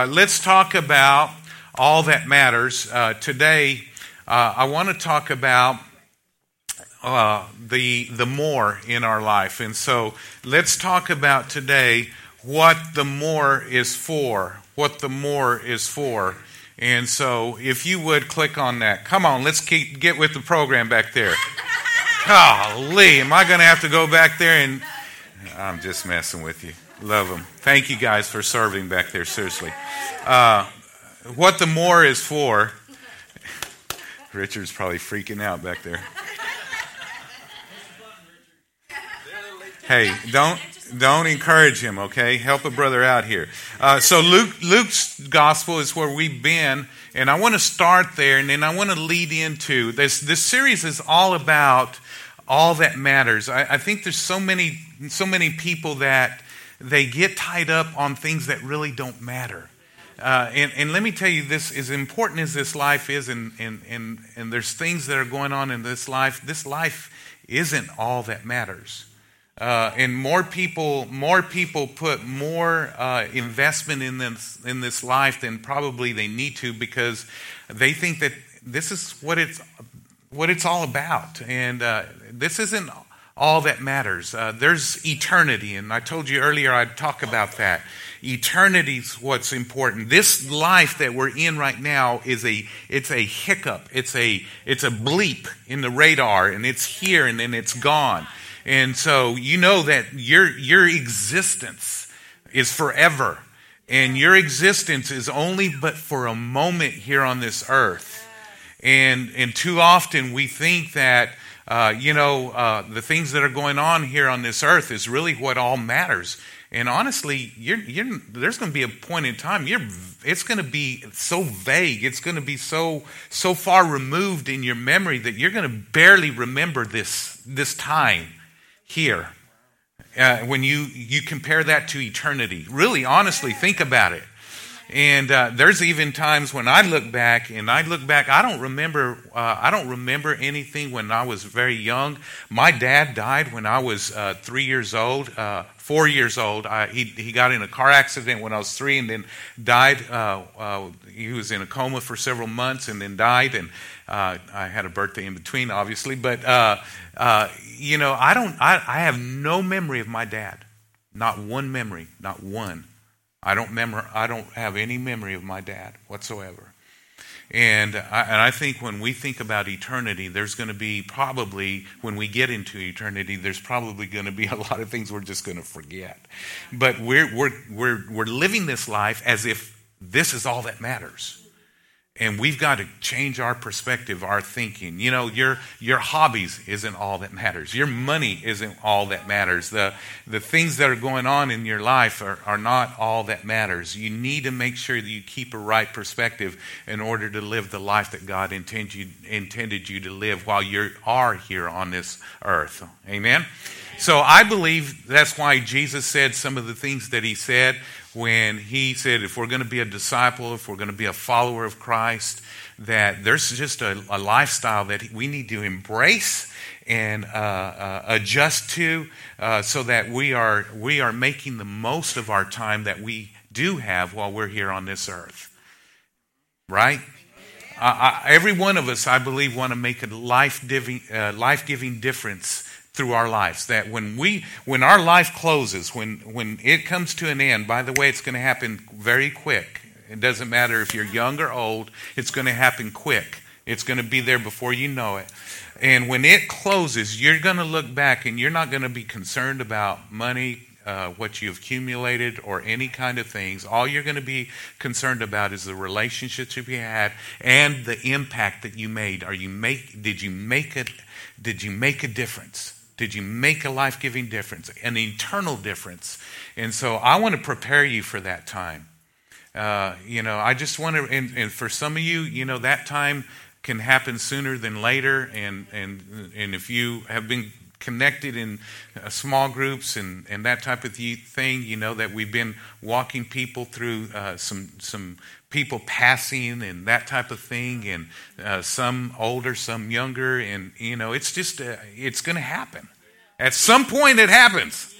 uh, let's talk about all that matters. Uh, today, uh, I want to talk about uh, the the more in our life, and so let's talk about today what the more is for. What the more is for. And so, if you would click on that, come on, let's keep, get with the program back there. Golly, am I going to have to go back there and. I'm just messing with you. Love them. Thank you guys for serving back there, seriously. Uh, what the more is for. Richard's probably freaking out back there. Hey, don't don't encourage him, okay? Help a brother out here. Uh, so Luke, Luke's gospel is where we've been, and I want to start there, and then I want to lead into this. This series is all about all that matters. I, I think there's so many so many people that they get tied up on things that really don't matter. Uh, and, and, let me tell you this as important as this life is and, and, and, and there's things that are going on in this life this life isn't all that matters uh, and more people more people put more uh, investment in this in this life than probably they need to because they think that this is what it's what it's all about and uh, this isn't all that matters. Uh, there's eternity, and I told you earlier I'd talk about that. Eternity's what's important. This life that we're in right now is a it's a hiccup. It's a it's a bleep in the radar, and it's here and then it's gone. And so you know that your your existence is forever, and your existence is only but for a moment here on this earth. And and too often we think that uh, you know, uh, the things that are going on here on this earth is really what all matters. And honestly, you're, you're, there's going to be a point in time. it's going to be so vague. It's going to be so so far removed in your memory that you're going to barely remember this this time here. Uh, when you you compare that to eternity, really, honestly, think about it. And uh, there's even times when I look back, and I look back, I don't remember, uh, I don't remember anything when I was very young. My dad died when I was uh, three years old, uh, four years old. I, he he got in a car accident when I was three, and then died. Uh, uh, he was in a coma for several months, and then died. And I had a birthday in between, obviously. But you know, I don't. I, I have no memory of my dad. Not one memory. Not one. I don't, memor- I don't have any memory of my dad whatsoever. And I, and I think when we think about eternity, there's going to be probably, when we get into eternity, there's probably going to be a lot of things we're just going to forget. But we're, we're, we're, we're living this life as if this is all that matters. And we've got to change our perspective, our thinking. You know, your, your hobbies isn't all that matters. Your money isn't all that matters. The, the things that are going on in your life are, are not all that matters. You need to make sure that you keep a right perspective in order to live the life that God intended you, intended you to live while you are here on this earth. Amen? So I believe that's why Jesus said some of the things that he said when he said, if we're going to be a disciple, if we're going to be a follower of Christ, that there's just a, a lifestyle that we need to embrace and uh, uh, adjust to uh, so that we are, we are making the most of our time that we do have while we're here on this earth. Right? I, every one of us, I believe, want to make a life-giving, uh, life-giving difference through our lives. That when we when our life closes, when when it comes to an end, by the way, it's going to happen very quick. It doesn't matter if you're young or old, it's going to happen quick. It's going to be there before you know it. And when it closes, you're going to look back and you're not going to be concerned about money, uh, what you've accumulated, or any kind of things. All you're going to be concerned about is the relationships you had and the impact that you made. Are you make? Did you make it? Did you make a difference? Did you make a life giving difference, an eternal difference? And so I want to prepare you for that time. Uh, you know, I just want to, and, and, for some of you, you know, that time can happen sooner than later. And, and, and if you have been connected in uh, small groups and, and that type of thing, you know, that we've been walking people through uh, some, some people passing and that type of thing, and uh, some older, some younger, and you know, it's just uh, it's going to happen. At some point, it happens.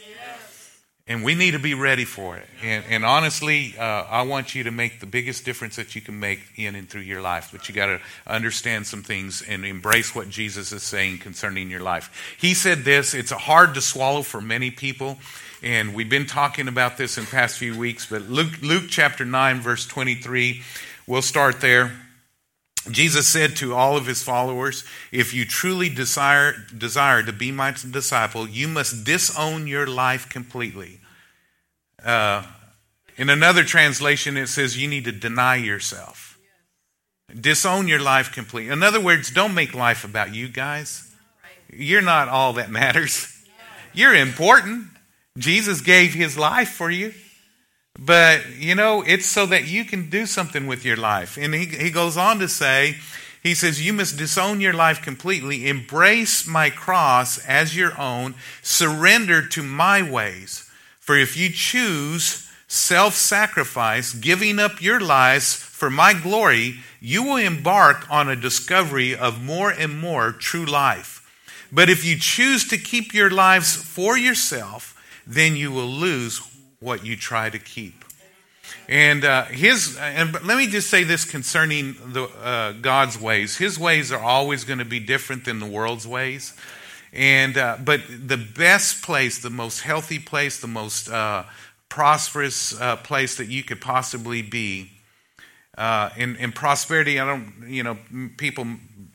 And we need to be ready for it. And, and honestly, uh, I want you to make the biggest difference that you can make in and through your life. But you got to understand some things and embrace what Jesus is saying concerning your life. He said this it's hard to swallow for many people. And we've been talking about this in past few weeks. But Luke, Luke chapter 9, verse 23, we'll start there. Jesus said to all of his followers, If you truly desire, desire to be my disciple, you must disown your life completely. Uh, in another translation, it says you need to deny yourself, disown your life completely. In other words, don't make life about you guys. You're not all that matters. You're important. Jesus gave his life for you. But, you know, it's so that you can do something with your life. And he, he goes on to say, he says, You must disown your life completely, embrace my cross as your own, surrender to my ways. For if you choose self sacrifice, giving up your lives for my glory, you will embark on a discovery of more and more true life. But if you choose to keep your lives for yourself, then you will lose what you try to keep. And uh, his, and let me just say this concerning the, uh, God's ways. His ways are always going to be different than the world's ways. And uh, but the best place, the most healthy place, the most uh, prosperous uh, place that you could possibly be. Uh, in, in prosperity, I don't, you know, people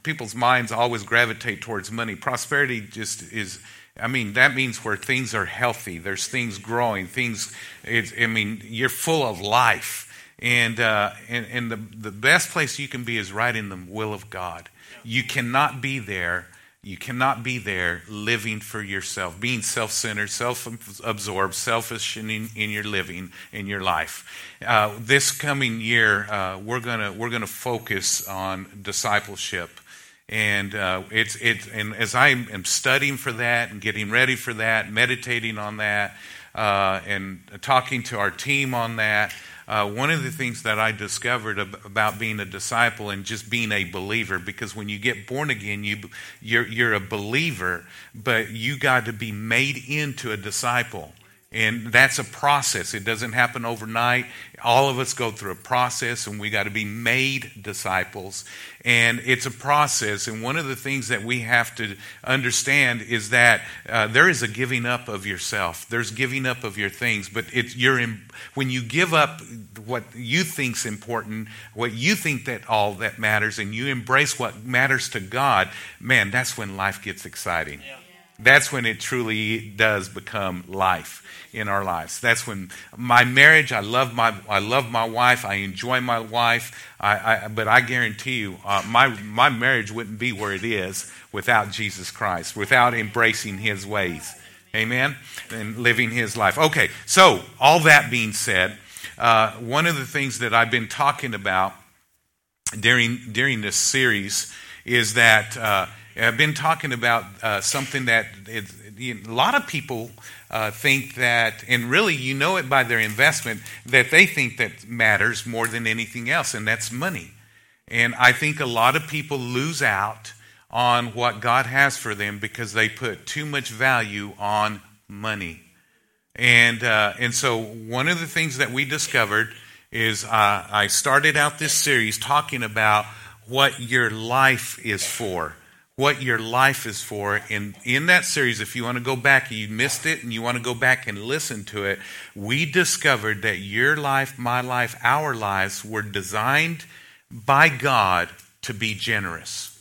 people's minds always gravitate towards money. Prosperity just is. I mean, that means where things are healthy. There's things growing. Things. I mean, you're full of life. And, uh, and, and the, the best place you can be is right in the will of God. You cannot be there you cannot be there living for yourself, being self centered, self absorbed, selfish in, in, your living, in your life. Uh, this coming year, uh, we're going we're gonna focus on discipleship. And uh, it's, it's, and as I am studying for that and getting ready for that, meditating on that, uh, and talking to our team on that, uh, one of the things that I discovered ab- about being a disciple and just being a believer, because when you get born again, you you're, you're a believer, but you got to be made into a disciple. And that's a process. It doesn't happen overnight. All of us go through a process, and we got to be made disciples. And it's a process. And one of the things that we have to understand is that uh, there is a giving up of yourself. There's giving up of your things. But you're in, when you give up what you think's important, what you think that all that matters, and you embrace what matters to God, man, that's when life gets exciting. Yeah. That's when it truly does become life in our lives. That's when my marriage, I love my, I love my wife, I enjoy my wife, I, I, but I guarantee you, uh, my, my marriage wouldn't be where it is without Jesus Christ, without embracing his ways. Amen? And living his life. Okay, so all that being said, uh, one of the things that I've been talking about during, during this series is that uh, I've been talking about uh, something that it, a lot of people uh, think that, and really you know it by their investment, that they think that matters more than anything else, and that's money. And I think a lot of people lose out on what God has for them because they put too much value on money. And, uh, and so one of the things that we discovered is uh, I started out this series talking about what your life is for what your life is for. And in that series, if you want to go back, you missed it and you want to go back and listen to it, we discovered that your life, my life, our lives were designed by God to be generous.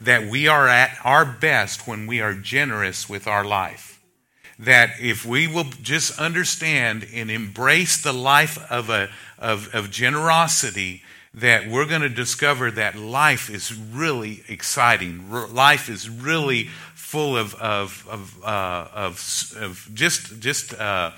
That we are at our best when we are generous with our life. That if we will just understand and embrace the life of, a, of, of generosity, that we're going to discover that life is really exciting. Life is really full of, of, of, uh, of, of just, just uh,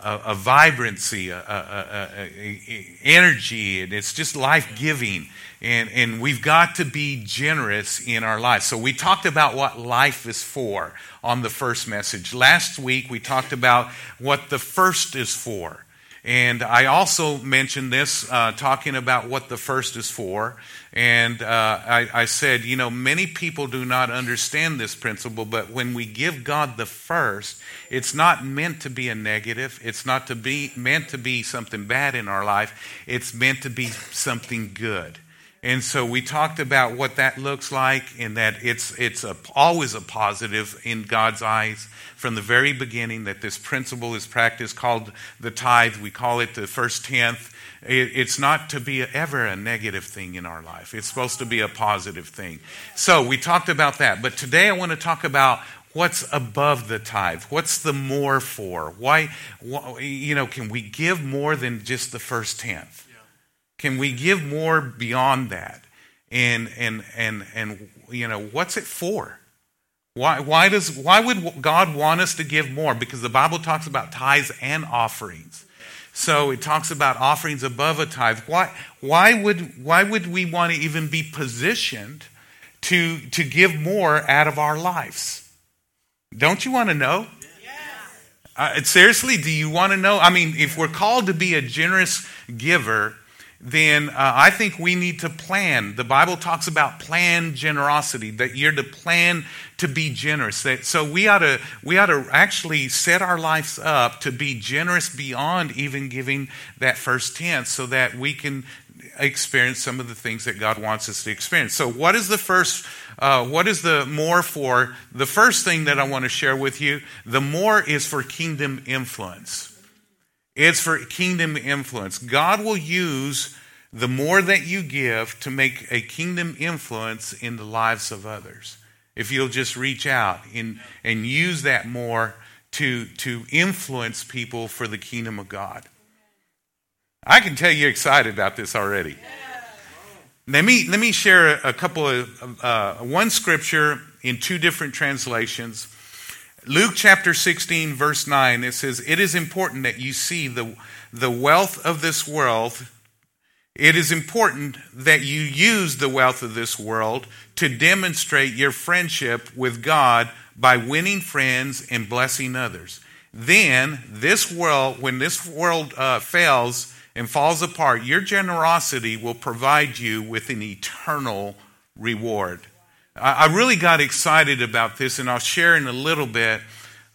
a, a, vibrancy, a, a, energy, and it's just life giving. And, and we've got to be generous in our lives. So, we talked about what life is for on the first message. Last week, we talked about what the first is for. And I also mentioned this uh, talking about what the first is for. And uh, I, I, said, you know, many people do not understand this principle, but when we give God the first, it's not meant to be a negative. It's not to be meant to be something bad in our life. It's meant to be something good. And so we talked about what that looks like, and that it's it's a, always a positive in God's eyes from the very beginning. That this principle is practiced called the tithe. We call it the first tenth. It, it's not to be ever a negative thing in our life. It's supposed to be a positive thing. So we talked about that. But today I want to talk about what's above the tithe what's the more for why, you know can we give more than just the first tenth can we give more beyond that? And and and and you know, what's it for? Why why does why would God want us to give more? Because the Bible talks about tithes and offerings. So it talks about offerings above a tithe. Why why would why would we want to even be positioned to to give more out of our lives? Don't you want to know? Uh, seriously, do you want to know? I mean, if we're called to be a generous giver, then uh, I think we need to plan. The Bible talks about planned generosity, that you're to plan to be generous. That, so we ought to we ought to actually set our lives up to be generous beyond even giving that first tenth, so that we can experience some of the things that God wants us to experience. So, what is the first? Uh, what is the more for? The first thing that I want to share with you, the more is for kingdom influence. It's for kingdom influence. God will use the more that you give to make a kingdom influence in the lives of others. If you'll just reach out and, and use that more to, to influence people for the kingdom of God. I can tell you're excited about this already. Let me, let me share a, couple of, uh, one scripture in two different translations. Luke chapter 16, verse 9, it says, It is important that you see the, the wealth of this world. It is important that you use the wealth of this world to demonstrate your friendship with God by winning friends and blessing others. Then, this world, when this world uh, fails and falls apart, your generosity will provide you with an eternal reward. I really got excited about this, and I'll share in a little bit.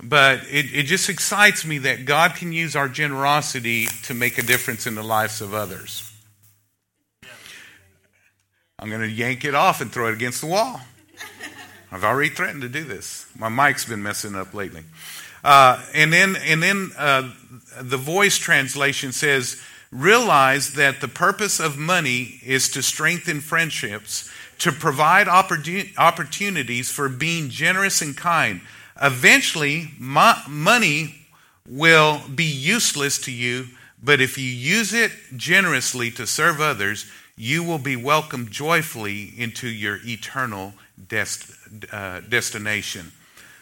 But it, it just excites me that God can use our generosity to make a difference in the lives of others. I'm going to yank it off and throw it against the wall. I've already threatened to do this. My mic's been messing up lately. Uh, and then, and then uh, the voice translation says, realize that the purpose of money is to strengthen friendships to provide opportunities for being generous and kind. Eventually, money will be useless to you, but if you use it generously to serve others, you will be welcomed joyfully into your eternal dest- uh, destination.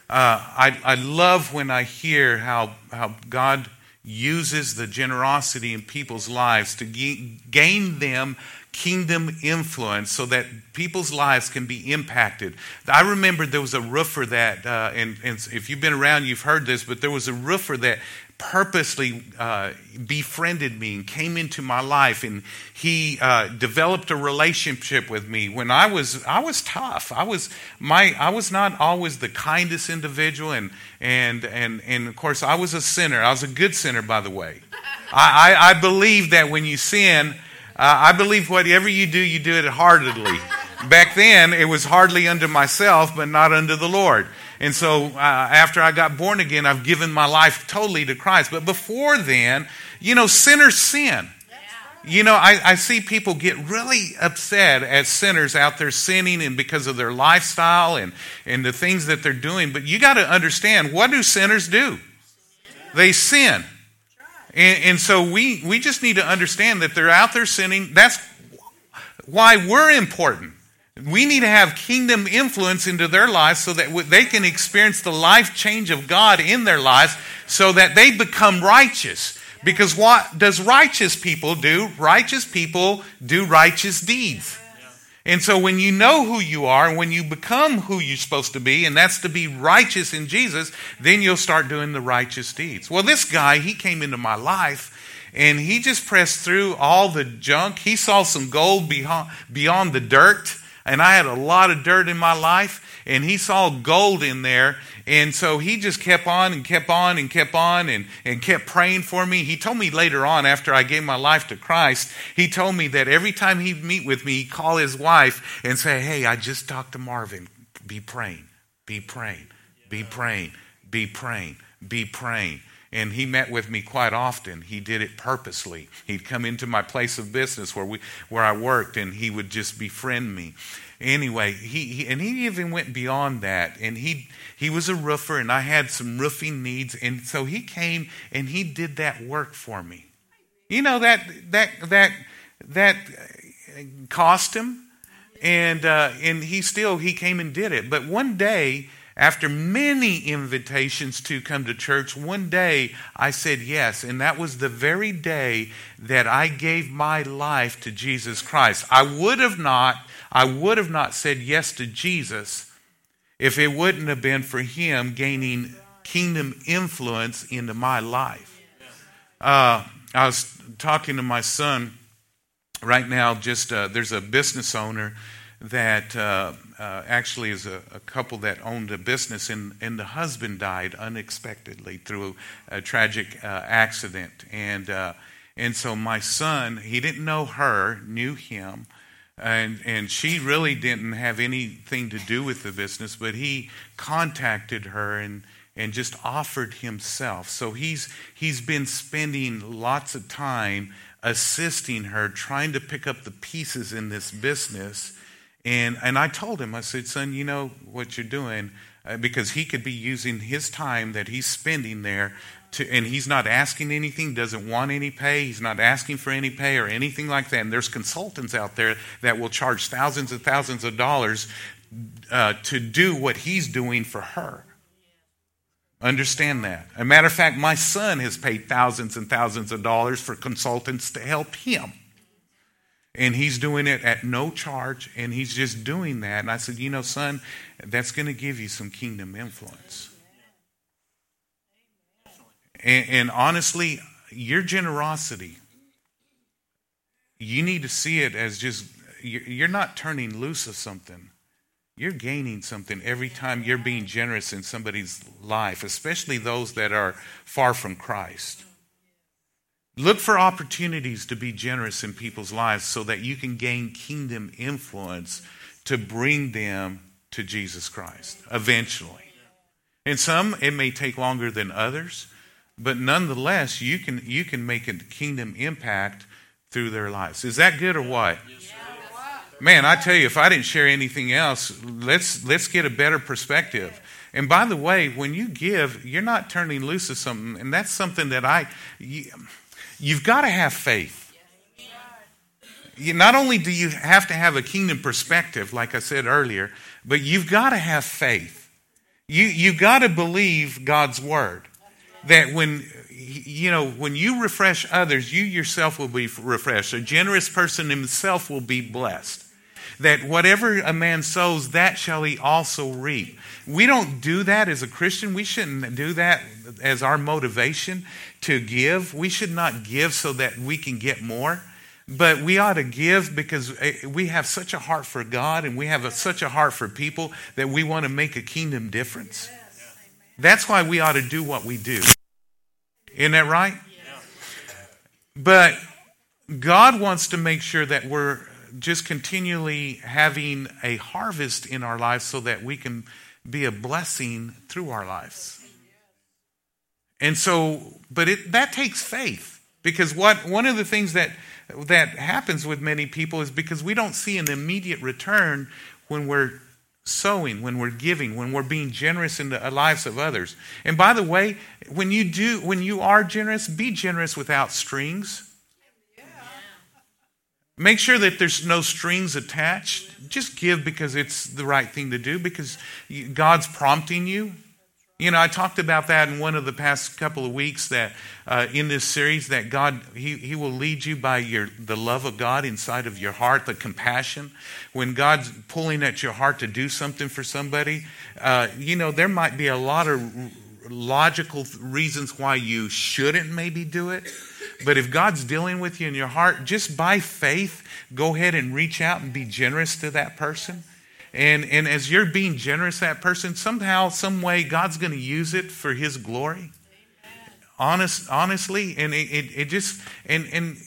Uh, I, I love when I hear how, how God uses the generosity in people's lives to gain them kingdom influence so that people's lives can be impacted. I remember there was a roofer that, uh, and, and, if you've been around, you've heard this, but there was a roofer that purposely uh, befriended me and came into my life and he uh, developed a relationship with me when i was i was tough i was my i was not always the kindest individual and and and and of course i was a sinner i was a good sinner by the way i i, I believe that when you sin uh, I believe whatever you do, you do it heartedly. Back then, it was hardly unto myself, but not unto the Lord. And so, uh, after I got born again, I've given my life totally to Christ. But before then, you know, sinners sin. You know, I, I see people get really upset at sinners out there sinning and because of their lifestyle and, and the things that they're doing. But you got to understand what do sinners do? They sin. And, and so we, we just need to understand that they're out there sinning. That's why we're important. We need to have kingdom influence into their lives so that they can experience the life change of God in their lives so that they become righteous. Because what does righteous people do? Righteous people do righteous deeds. And so when you know who you are, and when you become who you're supposed to be, and that's to be righteous in Jesus, then you'll start doing the righteous deeds. Well, this guy, he came into my life, and he just pressed through all the junk. He saw some gold beyond, beyond the dirt, and I had a lot of dirt in my life, and he saw gold in there. And so he just kept on and kept on and kept on and, and kept praying for me. He told me later on, after I gave my life to Christ, he told me that every time he'd meet with me, he'd call his wife and say, Hey, I just talked to Marvin. Be praying, be praying, be praying, be praying, be praying and he met with me quite often. He did it purposely. He'd come into my place of business where we where I worked, and he would just befriend me. Anyway, he, he and he even went beyond that, and he he was a roofer, and I had some roofing needs, and so he came and he did that work for me. You know that that that that cost him, and uh, and he still he came and did it. But one day after many invitations to come to church, one day I said yes, and that was the very day that I gave my life to Jesus Christ. I would have not, I would have not said yes to Jesus if it wouldn't have been for him gaining kingdom influence into my life. Uh, I was talking to my son right now. Just uh, there's a business owner that uh, uh, actually is a, a, couple that owned a business, and, and the husband died unexpectedly through a, tragic uh, accident. And, uh, and so my son, he didn't know her, knew him. And, and she really didn't have anything to do with the business, but he contacted her and, and just offered himself. So he's, he's been spending lots of time assisting her, trying to pick up the pieces in this business and, and I told him, I said, son, you know what you're doing, uh, because he could be using his time that he's spending there to, and he's not asking anything, doesn't want any pay, he's not asking for any pay or anything like that. And there's consultants out there that will charge thousands and thousands of dollars uh, to do what he's doing for her. Understand that. A matter of fact, my son has paid thousands and thousands of dollars for consultants to help him. And he's doing it at no charge, and he's just doing that. And I said, You know, son, that's going to give you some kingdom influence. And, and, honestly, your generosity, you need to see it as just, you're not turning loose of something. You're gaining something every time you're being generous in somebody's life, especially those that are far from Christ. Look for opportunities to be generous in people's lives so that you can gain kingdom influence to bring them to Jesus Christ eventually. And some, it may take longer than others, but nonetheless, you can, you can make a kingdom impact through their lives. Is that good or what? Man, I tell you, if I didn't share anything else, let's, let's get a better perspective. And by the way, when you give, you're not turning loose of something, and that's something that I. You, You've got to have faith. You, not only do you have to have a kingdom perspective, like I said earlier, but you've got to have faith. You, you've got to believe God's word. That when, you know, when you refresh others, you yourself will be refreshed. A generous person himself will be blessed. That whatever a man sows, that shall he also reap. We don't do that as a Christian. We shouldn't do that as our motivation to give. We should not give so that we can get more, but we ought to give because eh, we have such a heart for God and we have a, such a heart for people that we want to make a kingdom difference. That's why we ought to do what we do. Isn't that right? But God wants to make sure that we're just continually having a harvest in our lives so that we can be a blessing through our lives. And so, but it, that takes faith because what one of the things that that happens with many people is because we don't see an immediate return when we're sowing, when we're giving, when we're being generous in the uh, lives of others. And by the way, when you do, when you are generous, be generous without strings. Make sure that there's no strings attached. Just give because it's the right thing to do, because God's prompting you. You know, I talked about that in one of the past couple of weeks that uh, in this series that God he, he will lead you by your the love of God inside of your heart, the compassion. When God's pulling at your heart to do something for somebody, uh, you know there might be a lot of logical reasons why you shouldn't maybe do it. But if God's dealing with you in your heart, just by faith, go ahead and reach out and be generous to that person. And, and as you're being generous that person, somehow, some way, God's going to use it for His glory. Honest, honestly, and it, it, it just and and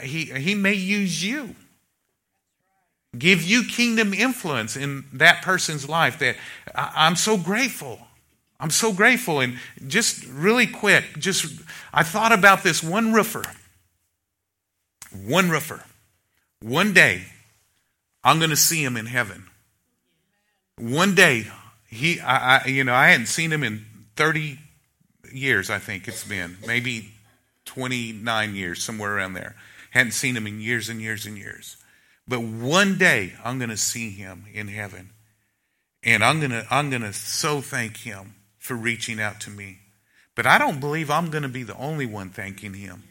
he he may use you. Give you kingdom influence in that person's life that i'm so grateful. I'm so grateful. And just really quick just i thought about this one roofer. One roofer. One day i'm going to see him in heaven one day he I, I, you know i hadn't seen him in 30 years i think it's been maybe 29 years somewhere around there hadn't seen him in years and years and years but one day I'm going to see him in heaven. And I'm going to I'm going to so thank him for reaching out to me. But I don't believe I'm going to be the only one thanking him.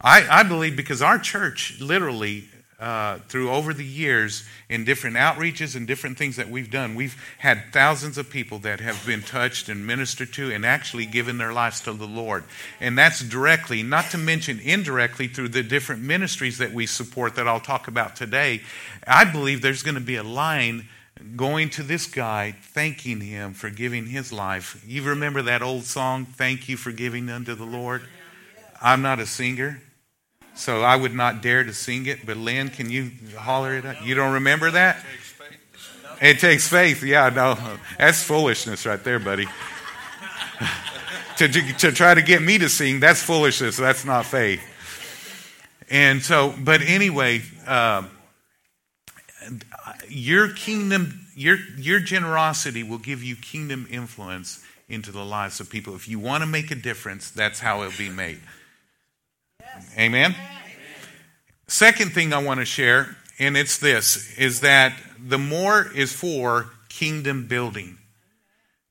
I, I believe because our church literally uh, through over the years in different outreaches and different things that we've done, we've had thousands of people that have been touched and ministered to and actually given their lives to the Lord. And that's directly, not to mention indirectly, through the different ministries that we support that I'll talk about today. I believe there's going to be a line going to this guy, thanking him for giving his life. You remember that old song, Thank You for Giving Unto the Lord? I'm not a singer. So I would not dare to sing it, but Lynn, can you holler it up? You don't remember that? It takes faith. Yeah, no. That's foolishness right there, buddy. to, to, try to get me to sing, that's foolishness. That's not faith. And so, but anyway, uh, your kingdom, your, your generosity will give you kingdom influence into the lives of people. If you want to make a difference, that's how it'll be made. Amen? Second thing I want to share, and it's this, is that the more is for kingdom building.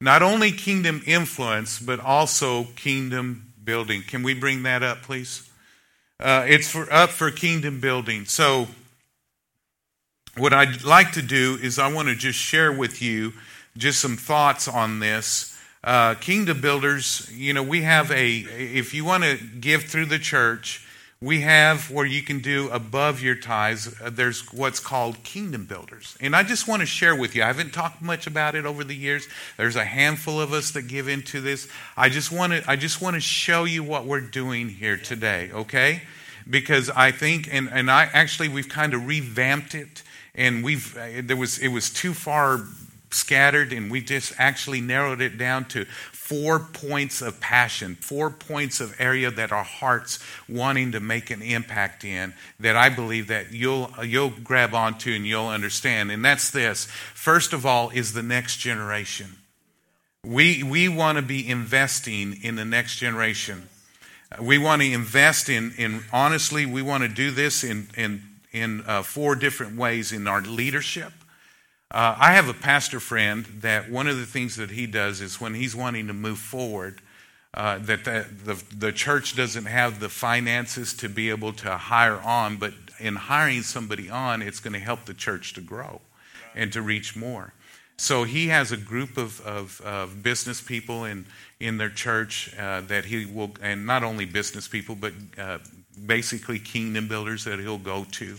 Not only kingdom influence, but also kingdom building. Can we bring that up, please? Uh, it's for, up for kingdom building. So, what I'd like to do is I want to just share with you just some thoughts on this uh, kingdom builders, you know, we have a, if you want to give through the church, we have where you can do above your tithes, uh, there's what's called kingdom builders. And I just want to share with you, I haven't talked much about it over the years. There's a handful of us that give into this. I just want to, I just want to show you what we're doing here today, okay? Because I think, and, and I actually, we've kind of revamped it and we've, uh, there was, it was too far scattered, and we just actually narrowed it down to four points of passion, four points of area that our hearts wanting to make an impact in that I believe that you'll you'll grab onto and you'll understand. And that's this. First of all is the next generation. We we want to be investing in the next generation. We want to invest in in honestly, we want to do this in in in uh, four different ways in our leadership uh, I have a pastor friend that one of the things that he does is when he's wanting to move forward, uh, that the, the, the, church doesn't have the finances to be able to hire on, but in hiring somebody on, it's going to help the church to grow and to reach more. So he has a group of, of, of business people in, in their church uh, that he will, and not only business people, but uh, basically kingdom builders that he'll go to.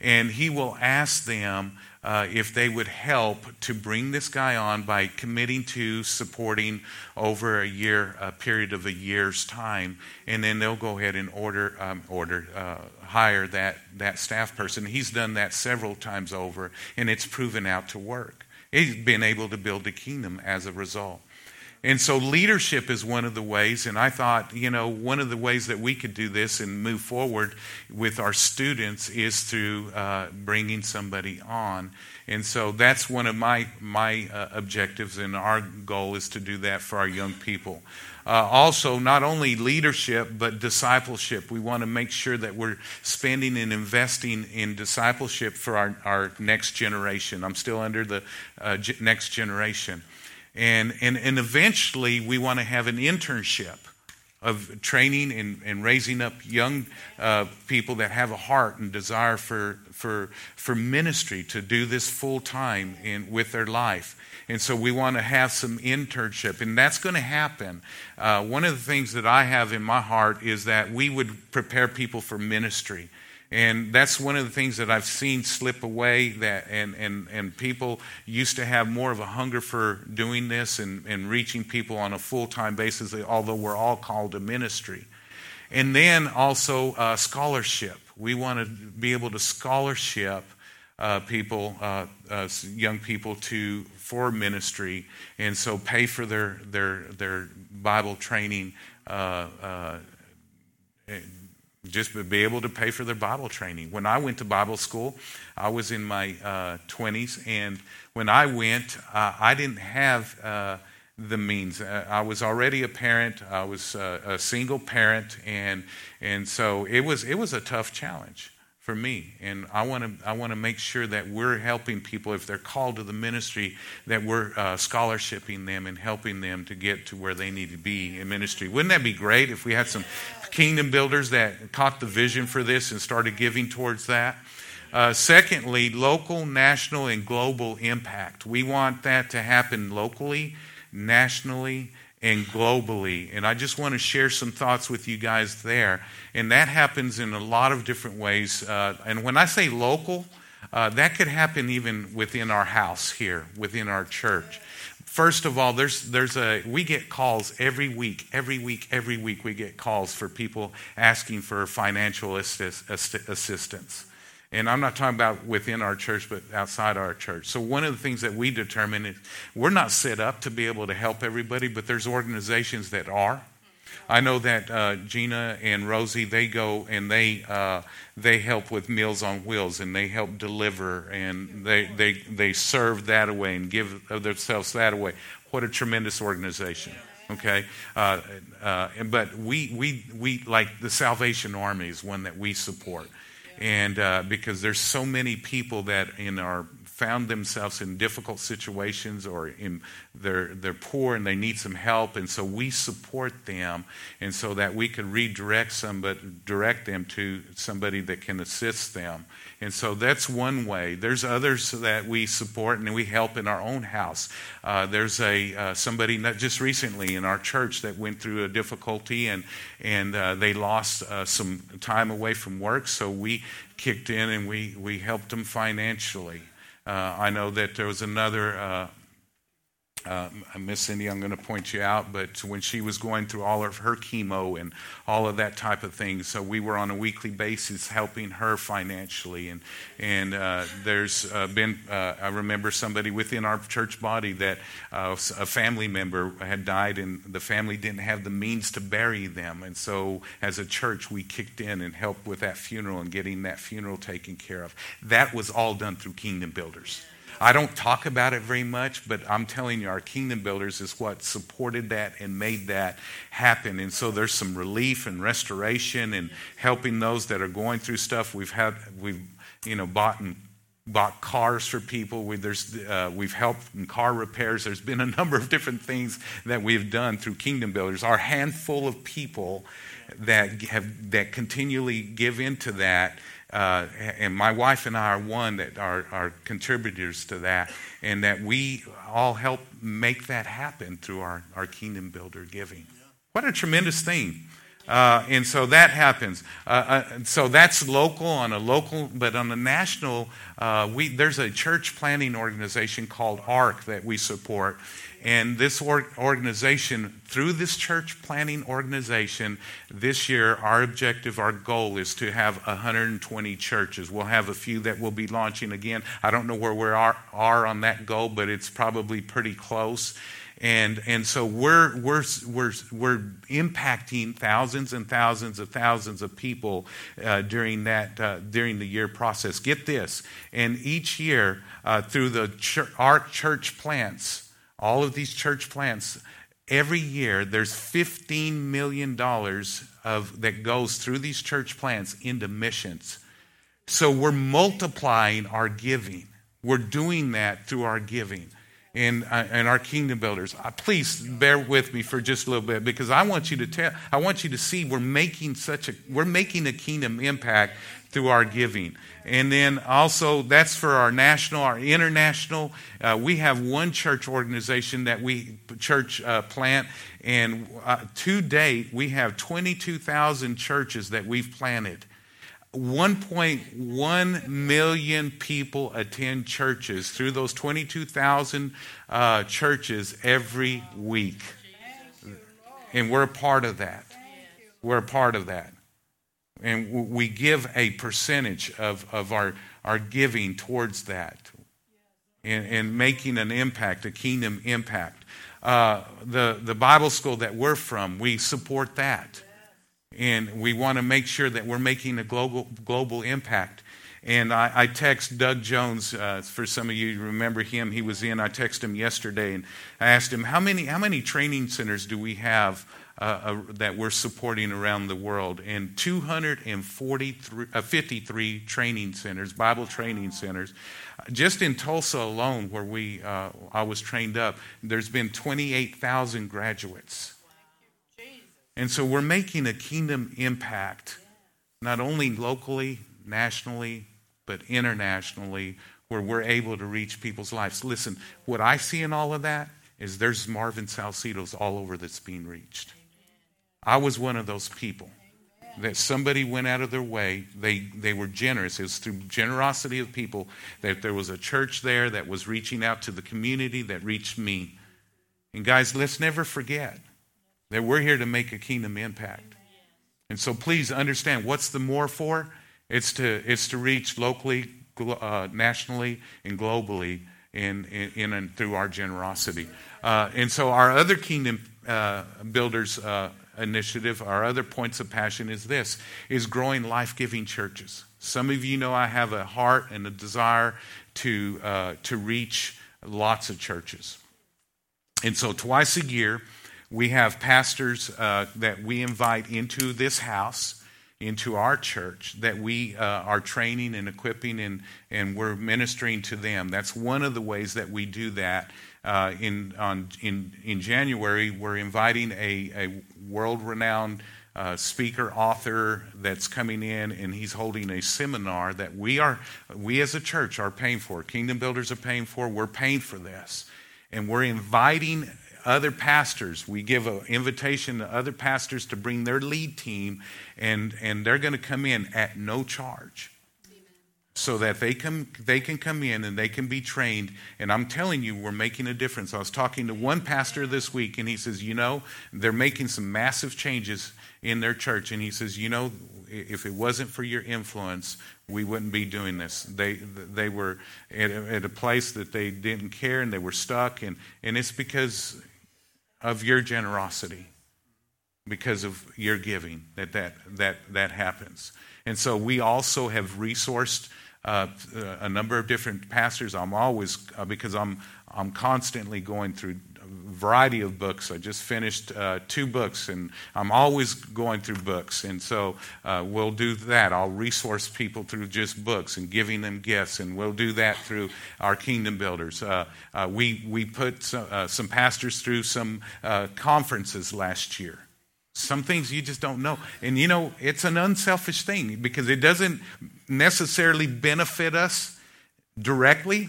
And he will ask them uh, if they would help to bring this guy on by committing to supporting over a year, a period of a year's time, and then they'll go ahead and order, um, order, uh, hire that that staff person. He's done that several times over, and it's proven out to work. He's been able to build a kingdom as a result. And so leadership is one of the ways, and I thought, you know, one of the ways that we could do this and move forward with our students is through uh, bringing somebody on. And so that's one of my, my uh, objectives, and our goal is to do that for our young people. Uh, also, not only leadership, but discipleship. We want to make sure that we're spending and investing in discipleship for our, our next generation. I'm still under the uh, next generation. And, and, and eventually, we want to have an internship. of training and, and raising up young uh, people that have a heart and desire for, for, for ministry to do this full time in, with their life. And so we want to have some internship, and that's going to happen. Uh, one of the things that I have in my heart is that we would prepare people for ministry. And that's one of the things that I've seen slip away that and, and, and people used to have more of a hunger for doing this and, and reaching people on a full-time basis, although we're all called to ministry. And then also uh, scholarship. We want to be able to scholarship uh, people, uh, uh, young people, to for ministry, and so pay for their their their Bible training. Uh, uh, just be able to pay for their Bible training. When I went to Bible school, I was in my 20s, and when I went, I didn't have the means. Uh, I was already a parent. I was uh, a single parent, and and so it was it was a tough challenge for me. And I want to I want to make sure that we're helping people if they're called to the ministry that we're uh, scholarshiping them and helping them to get to where they need to be in ministry. Wouldn't that be great if we had some kingdom builders that caught the vision for this and started giving towards that? Uh, secondly, local, national, and global impact. We want that to happen locally, nationally, and globally. And I just want to share some thoughts with you guys there. And that happens in a lot of different ways. Uh, and when I say local, uh, that could happen even within our house here, within our church. First of all, there's, there's a, we get calls every week, every week, every week, we get calls for people asking for financial assist, assistance. And I'm not talking about within our church, but outside our church. So, one of the things that we determine is we're not set up to be able to help everybody, but there's organizations that are. I know that uh, Gina and Rosie they go and they uh, they help with Meals on Wheels and they help deliver and they they they serve that away and give themselves that away. What a tremendous organization! Okay, uh, uh but we we we like the Salvation Army is one that we support and uh, because there's so many people that in our found themselves in difficult situations or in they're they're poor and they need some help and so we support them and so that we can redirect somebody direct them to somebody that can assist them. And so that's one way. There's others that we support and we help in our own house. Uh, there's a uh, somebody not just recently in our church that went through a difficulty and and uh, they lost uh, some time away from work so we kicked in and we we helped them financially Uh, I know that there was another uh, uh, Miss Cindy, I'm going to point you out, but when she was going through all of her chemo and all of that type of thing, so we were on a weekly basis helping her financially. And and uh, there's uh, been, uh, I remember somebody within our church body that uh, a family member had died, and the family didn't have the means to bury them, and so as a church we kicked in and helped with that funeral and getting that funeral taken care of. That was all done through Kingdom Builders. I don't talk about it very much, but I'm telling you, our kingdom builders is what supported that and made that happen. And so there's some relief and restoration and helping those that are going through stuff. We've had, we've, you know, bought and bought cars for people. We, uh, we've helped in car repairs. There's been a number of different things that we've done through Kingdom Builders. Our handful of people that have that continually give into that uh, and my wife and I are one that are, are contributors to that, and that we all help make that happen through our, our Kingdom Builder giving. What a tremendous thing. Uh, and so that happens. Uh, uh, so that's local on a local, but on a national, uh, we, there's a church planting organization called ARC that we support. And this organization, through this church planting organization, this year, our objective, our goal is to have 120 churches. We'll have a few that will be launching again. I don't know where we are, are on that goal, but it's probably pretty close. And, and so we're, we're, we're, we're impacting thousands and thousands of thousands of people uh, during, that, uh, during the year process. Get this. And each year, uh, through the our church plants, all of these church plants, every year there's $15 million of, that goes through these church plants into missions. So we're multiplying our giving. We're doing that through our giving. And, uh, and our kingdom builders. Uh, please bear with me for just a little bit because I want you to tell, I want you to see we're making such a, we're making a kingdom impact through our giving. And then also, that's for our national, our international. Uh, we have one church organization that we, church uh, plant, and uh, to date, we have 22,000 churches that we've planted. 1.1 million people attend churches through those 22,000 uh, churches every week. And we're a part of that. We're a part of that. And we give a percentage of, of our, our giving towards that and, and making an impact, a kingdom impact. Uh, the, the Bible school that we're from, we support that and we want to make sure that we're making a global global impact. And I, I text Doug Jones. Uh, for some of you remember him, he was in. I texted him yesterday, and I asked him how many how many training centers do we have uh, uh, that we're supporting around the world? And 253 uh, 53 training centers, Bible training centers. Just in Tulsa alone, where we uh, I was trained up, there's been 28,000 graduates and so we're making a kingdom impact, not only locally, nationally, but internationally, where we're able to reach people's lives. Listen, what I see in all of that is there's Marvin Salcedos all over that's being reached. I was one of those people that somebody went out of their way. They, they were generous. It was through generosity of people that there was a church there that was reaching out to the community that reached me. And guys, let's never forget that we're here to make a kingdom impact. And so please understand what's the more for? It's to, it's to reach locally, uh, nationally, and globally in, in, in and through our generosity. Uh, and so our other kingdom uh, builders uh, initiative, our other points of passion is this, is growing life-giving churches. Some of you know I have a heart and a desire to, uh, to reach lots of churches. And so twice a year, we have pastors uh, that we invite into this house, into our church, that we uh, are training and equipping and, and we're ministering to them. That's one of the ways that we do that. Uh, in, on, in, in January, we're inviting a, a world renowned uh, speaker, author that's coming in, and he's holding a seminar that we are, we as a church are paying for. Kingdom Builders are paying for. We're paying for this. And we're inviting other pastors. We give an invitation to other pastors to bring their lead team, and, and they're going to come in at no charge so that they can, they can come in and they can be trained. And I'm telling you, we're making a difference. I was talking to one pastor this week, and he says, You know, they're making some massive changes in their church. And he says, You know, if it wasn't for your influence, we wouldn't be doing this. They, they were at a, at a place that they didn't care and they were stuck. And, and it's because of your generosity because of your giving that that that that happens. And so we also have resourced uh, a number of different pastors. I'm always uh, because i'm i'm constantly going through variety of books. I just finished uh, two books, and I'm always going through books. And so uh, we'll do that. I'll resource people through just books and giving them gifts, and we'll do that through our kingdom builders. Uh, uh we we put some, uh, some pastors through some uh, conferences last year. Some things you just don't know. And you know, it's an unselfish thing because it doesn't necessarily benefit us directly,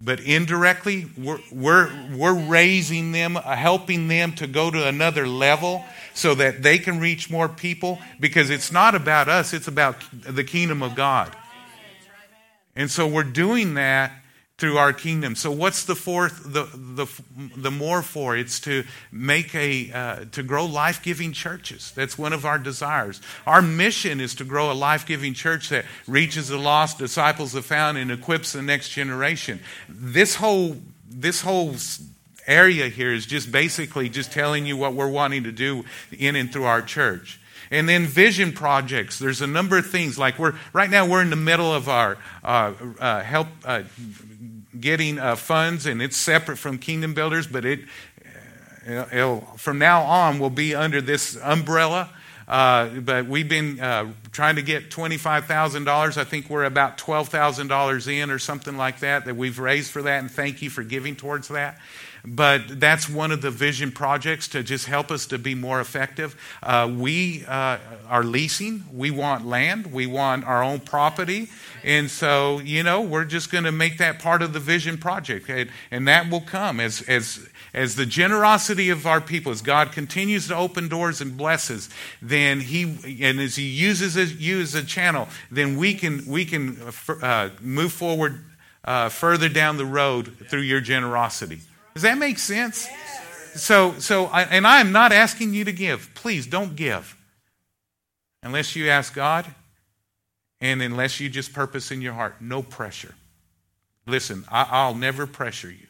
but indirectly, we're, we're, we're raising them, uh, helping them to go to another level so that they can reach more people because it's not about us, it's about the kingdom of God. And so we're doing that through our kingdom. So what's the fourth, the, the, the more for? It's to make a, uh, to grow life-giving churches. That's one of our desires. Our mission is to grow a life-giving church that reaches the lost, disciples the found, and equips the next generation. This whole, this whole area here is just basically just telling you what we're wanting to do in and through our church. And then vision projects. There's a number of things. Like we're right now, we're in the middle of our uh, uh, help uh, getting uh, funds, and it's separate from Kingdom Builders, but it from now on will be under this umbrella. Uh, but we've been uh, trying to get $25,000. I think we're about $12,000 in or something like that that we've raised for that. And thank you for giving towards that. But that's one of the vision projects to just help us to be more effective. Uh, we uh, are leasing. We want land. We want our own property. And so, you know, we're just going to make that part of the vision project. And, and that will come as, as, as the generosity of our people, as God continues to open doors and blesses, then He, and as He uses you as a channel, then we can, we can uh, move forward uh, further down the road through your generosity. Does that make sense? So, so, I, and I am not asking you to give. Please don't give unless you ask God and unless you just purpose in your heart. No pressure. Listen, I, I'll never pressure you.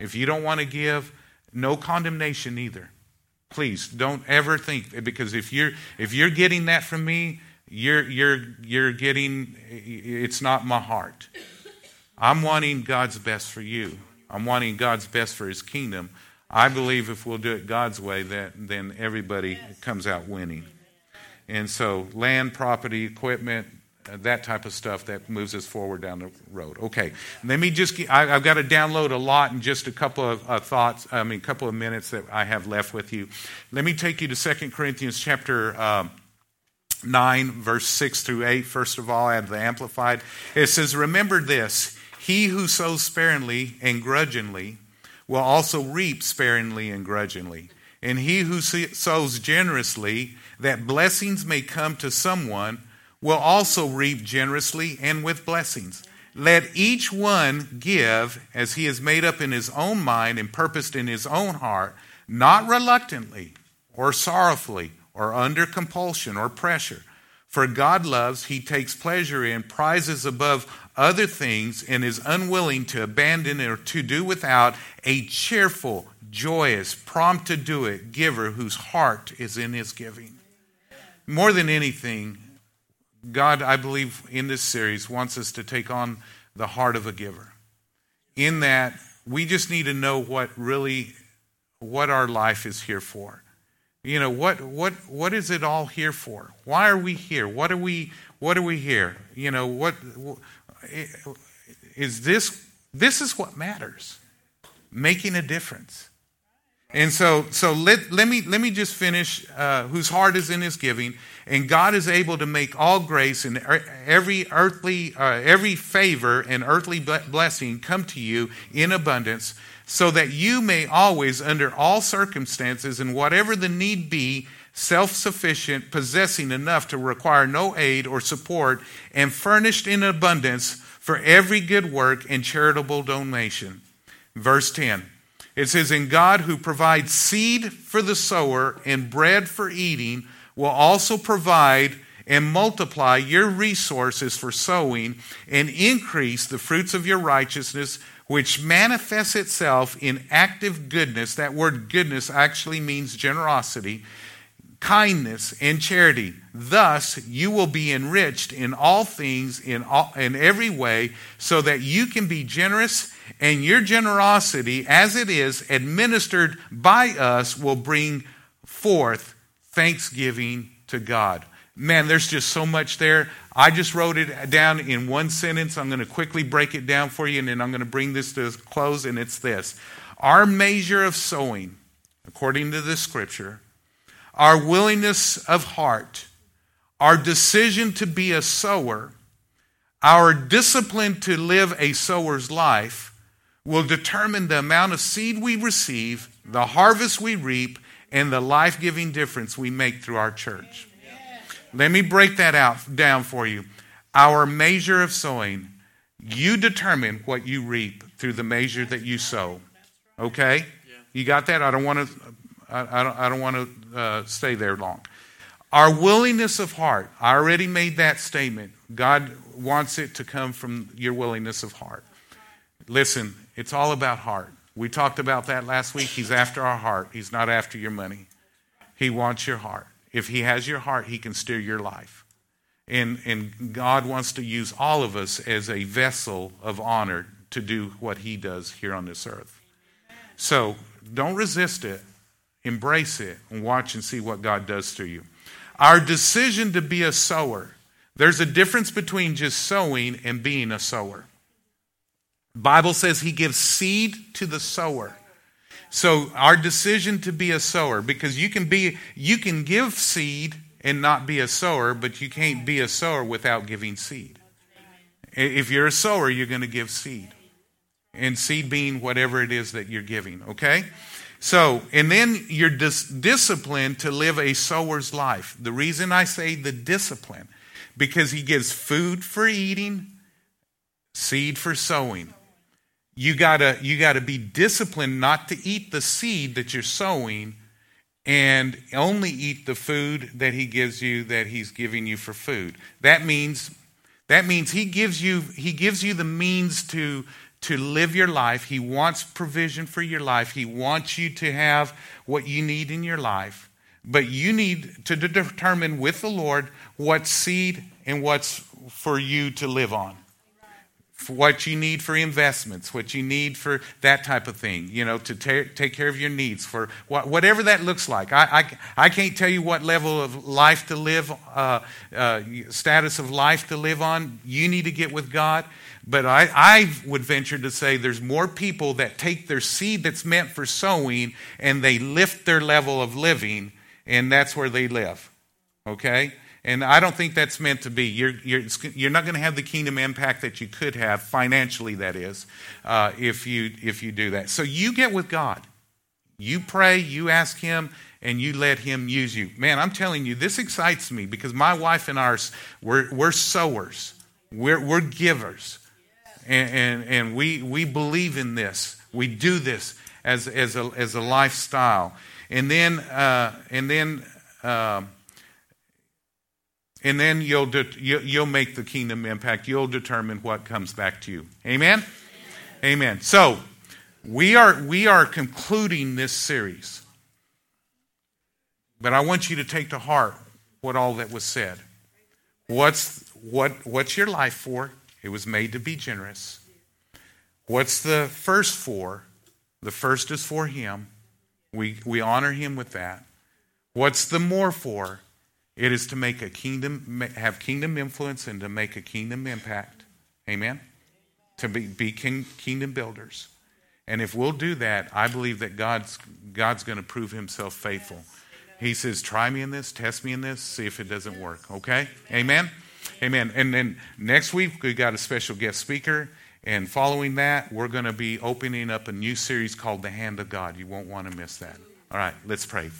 If you don't want to give, no condemnation either. Please don't ever think because if you're if you're getting that from me, you're you're you're getting it's not my heart. I'm wanting God's best for you. I'm wanting God's best for his kingdom. I believe if we'll do it God's way, that then everybody comes out winning. And so, land, property, equipment, uh, that type of stuff that moves us forward down the road. Okay, let me just. Get, I, have got to download a lot in just a couple of uh, thoughts. I mean, a couple of minutes that I have left with you. Let me take you to Second Corinthians chapter. Um, 9, verse 6 through 8, first of all, out of the Amplified. It says, Remember this he who sows sparingly and grudgingly will also reap sparingly and grudgingly. And he who sows generously, that blessings may come to someone, will also reap generously and with blessings. Let each one give as he has made up in his own mind and purposed in his own heart, not reluctantly or sorrowfully or under compulsion or pressure. For God loves, he takes pleasure in, prizes above other things and is unwilling to abandon or to do without a cheerful, joyous, prompt to do it giver whose heart is in his giving. More than anything, God, I believe, in this series wants us to take on the heart of a giver. In that, we just need to know what really what our life is here for. You know, what what what is it all here for? Why are we here? What are we what are we here? You know, what is this this is what matters making a difference. And so so let, let me let me just finish uh, whose heart is in his giving. And god is able to make all grace and every earthly uh, every favor and earthly blessing come to you in abundance so that you may always under all circumstances and whatever the need be self sufficient, possessing enough to require no aid or support, and furnished in abundance for every good work and charitable donation. Verse 10 it says, In God who provides seed for the sower and bread for eating will also provide and multiply your resources for sowing and increase the fruits of your righteousness, which manifests itself in active goodness. That word goodness actually means generosity kindness, and charity. Thus, you will be enriched in all things, in, all, in every way, so that you can be generous, and your generosity, as it is administered by us, will bring forth thanksgiving to God. Man, there's just so much there. I just wrote it down in one sentence. I'm going to quickly break it down for you, and then I'm going to bring this to a close, and it's this Our measure of sowing, according to the scripture, our willingness of heart, our decision to be a sower, our discipline to live a sower's life will determine the amount of seed we receive, the harvest we reap, and the life giving difference we make through our church. Let me break that out down for you. Our measure of sowing, you determine what you reap through the measure that you sow. Okay? You got that? I don't want to I, I don't, I don't want to uh, stay there long. Our willingness of heart, I already made that statement. God wants it to come from your willingness of heart. Listen, it's all about heart. We talked about that last week. He's after our heart, He's not after your money. He wants your heart. If He has your heart, He can steer your life. And, and God wants to use all of us as a vessel of honor to do what He does here on this earth. So don't resist it. Embrace it and watch and see what God does to you. our decision to be a sower. There's a difference between just sowing and being a sower. Bible says he gives seed to the sower. So our decision to be a sower because you can be you can give seed and not be a sower, but you can't be a sower without giving seed. If you're a sower, you're going to give seed. And seed being whatever it is that you're giving, okay? So, and then you're dis- disciplined to live a sower's life. The reason I say the discipline, because he gives food for eating, seed for sowing. You gotta, you gotta be disciplined not to eat the seed that you're sowing and only eat the food that he gives you that he's giving you for food. That means that means he gives you he gives you the means to to live your life. He wants provision for your life. He wants you to have what you need in your life. But you need to determine with the Lord what seed and what's for you to live on. What you need for investments, what you need for that type of thing, you know, to ta- take care of your needs, for wh- whatever that looks like. I, I, I, can't tell you what level of life to live, uh, uh, status of life to live on. You need to get with God. But I, I would venture to say there's more people that take their seed that's meant for sowing and they lift their level of living, and that's where they live. Okay? And I don't think that's meant to be. You're, you're, you're not going to have the kingdom impact that you could have, financially, that is, uh, if, you, if you do that. So you get with God. You pray, you ask Him, and you let Him use you. Man, I'm telling you, this excites me because my wife and ours, we're, we're sowers, we're, we're givers and, and, and we, we believe in this. We do this as, as, a, as a lifestyle. And then, uh, and then, uh, and then you'll, de- you'll make the kingdom impact. You'll determine what comes back to you. Amen? Amen. So, we are, we are concluding this series. But I want you to take to heart what all that was said. What's, what, what's your life for? It was made to be generous. What's the first for? The first is for Him. We, we honor Him with that. What's the more for? It is to make a kingdom, have kingdom influence and to make a kingdom impact. Amen? To be, be king, kingdom builders. And if we'll do that, I believe that God's, God's going to prove Himself faithful. He says, try me in this, test me in this, see if it doesn't work. Okay? Amen? Amen. And then next week, we got a special guest speaker. And following that, we're going to be opening up a new series called The Hand of God. You won't want to miss that. All right, let's pray.